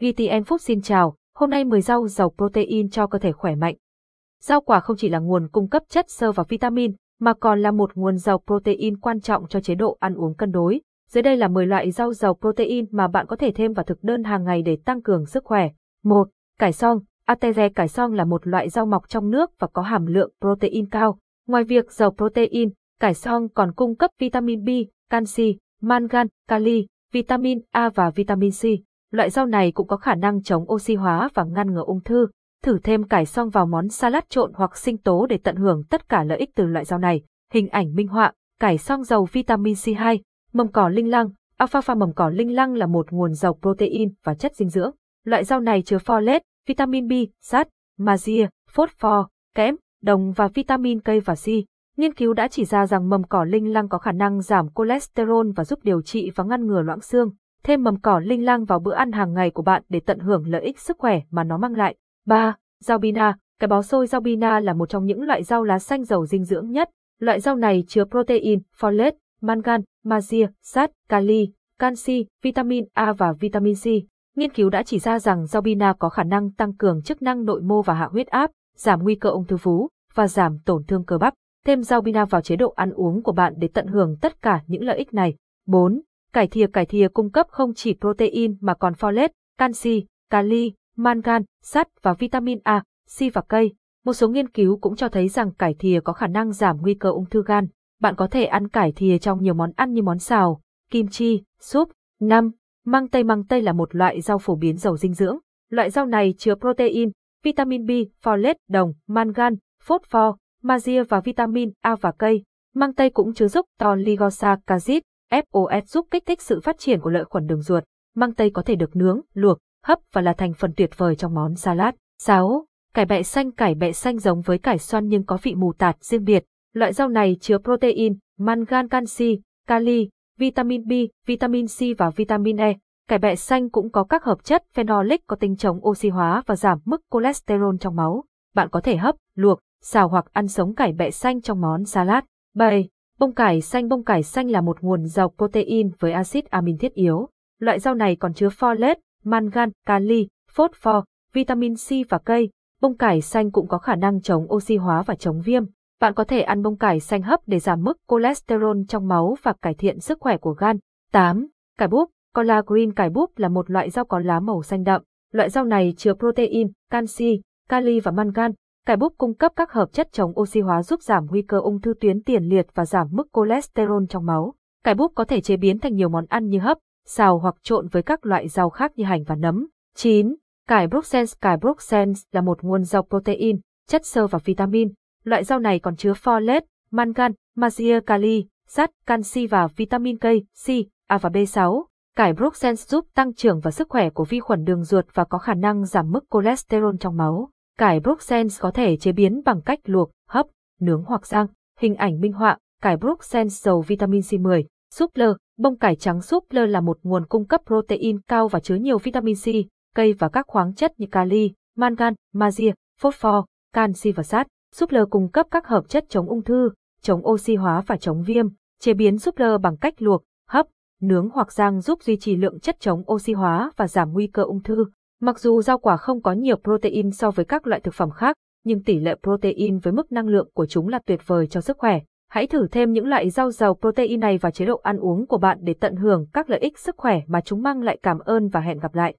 VTN Food xin chào, hôm nay 10 rau giàu protein cho cơ thể khỏe mạnh. Rau quả không chỉ là nguồn cung cấp chất xơ và vitamin, mà còn là một nguồn giàu protein quan trọng cho chế độ ăn uống cân đối. Dưới đây là 10 loại rau giàu protein mà bạn có thể thêm vào thực đơn hàng ngày để tăng cường sức khỏe. 1. Cải song. Ateze cải song là một loại rau mọc trong nước và có hàm lượng protein cao. Ngoài việc giàu protein, cải song còn cung cấp vitamin B, canxi, mangan, kali, vitamin A và vitamin C. Loại rau này cũng có khả năng chống oxy hóa và ngăn ngừa ung thư. Thử thêm cải song vào món salad trộn hoặc sinh tố để tận hưởng tất cả lợi ích từ loại rau này. Hình ảnh minh họa, cải song giàu vitamin C2, mầm cỏ linh lăng. Alfalfa mầm cỏ linh lăng là một nguồn giàu protein và chất dinh dưỡng. Loại rau này chứa folate, vitamin B, sắt, magie, phosphor, kẽm, đồng và vitamin K và C. Nghiên cứu đã chỉ ra rằng mầm cỏ linh lăng có khả năng giảm cholesterol và giúp điều trị và ngăn ngừa loãng xương. Thêm mầm cỏ linh lang vào bữa ăn hàng ngày của bạn để tận hưởng lợi ích sức khỏe mà nó mang lại. 3. Rau bina. Cái bó xôi rau bina là một trong những loại rau lá xanh giàu dinh dưỡng nhất. Loại rau này chứa protein, folate, mangan, magie, sắt, kali, canxi, vitamin A và vitamin C. Nghiên cứu đã chỉ ra rằng rau bina có khả năng tăng cường chức năng nội mô và hạ huyết áp, giảm nguy cơ ung thư vú và giảm tổn thương cơ bắp. Thêm rau bina vào chế độ ăn uống của bạn để tận hưởng tất cả những lợi ích này. 4. Cải thìa cải thìa cung cấp không chỉ protein mà còn folate, canxi, kali, mangan, sắt và vitamin A, C và K. Một số nghiên cứu cũng cho thấy rằng cải thìa có khả năng giảm nguy cơ ung thư gan. Bạn có thể ăn cải thìa trong nhiều món ăn như món xào, kim chi, súp. 5. Măng tây măng tây là một loại rau phổ biến giàu dinh dưỡng. Loại rau này chứa protein, vitamin B, folate, đồng, mangan, phosphor, magie và vitamin A và K. Măng tây cũng chứa giúp to ligosaccharides, FOS giúp kích thích sự phát triển của lợi khuẩn đường ruột. Măng tây có thể được nướng, luộc, hấp và là thành phần tuyệt vời trong món salad. 6. Cải bẹ xanh Cải bẹ xanh giống với cải xoăn nhưng có vị mù tạt riêng biệt. Loại rau này chứa protein, mangan canxi, kali, vitamin B, vitamin C và vitamin E. Cải bẹ xanh cũng có các hợp chất phenolic có tính chống oxy hóa và giảm mức cholesterol trong máu. Bạn có thể hấp, luộc, xào hoặc ăn sống cải bẹ xanh trong món salad. 7. Bông cải xanh Bông cải xanh là một nguồn giàu protein với axit amin thiết yếu. Loại rau này còn chứa folate, mangan, kali, phosphor, vitamin C và cây Bông cải xanh cũng có khả năng chống oxy hóa và chống viêm. Bạn có thể ăn bông cải xanh hấp để giảm mức cholesterol trong máu và cải thiện sức khỏe của gan. 8. Cải búp Collard green cải búp là một loại rau có lá màu xanh đậm. Loại rau này chứa protein, canxi, kali và mangan. Cải búp cung cấp các hợp chất chống oxy hóa giúp giảm nguy cơ ung thư tuyến tiền liệt và giảm mức cholesterol trong máu. Cải búp có thể chế biến thành nhiều món ăn như hấp, xào hoặc trộn với các loại rau khác như hành và nấm. 9. Cải Bruxelles Cải Bruxelles là một nguồn rau protein, chất xơ và vitamin. Loại rau này còn chứa folate, mangan, magie kali, sắt, canxi và vitamin K, C, A và B6. Cải Bruxelles giúp tăng trưởng và sức khỏe của vi khuẩn đường ruột và có khả năng giảm mức cholesterol trong máu. Cải Bruxelles có thể chế biến bằng cách luộc, hấp, nướng hoặc rang. Hình ảnh minh họa, cải Bruxelles giàu vitamin C10, súp lơ, bông cải trắng súp lơ là một nguồn cung cấp protein cao và chứa nhiều vitamin C, cây và các khoáng chất như kali, mangan, magie, phosphor, canxi và sắt. Súp lơ cung cấp các hợp chất chống ung thư, chống oxy hóa và chống viêm. Chế biến súp lơ bằng cách luộc, hấp, nướng hoặc rang giúp duy trì lượng chất chống oxy hóa và giảm nguy cơ ung thư. Mặc dù rau quả không có nhiều protein so với các loại thực phẩm khác, nhưng tỷ lệ protein với mức năng lượng của chúng là tuyệt vời cho sức khỏe. Hãy thử thêm những loại rau giàu protein này vào chế độ ăn uống của bạn để tận hưởng các lợi ích sức khỏe mà chúng mang lại. Cảm ơn và hẹn gặp lại.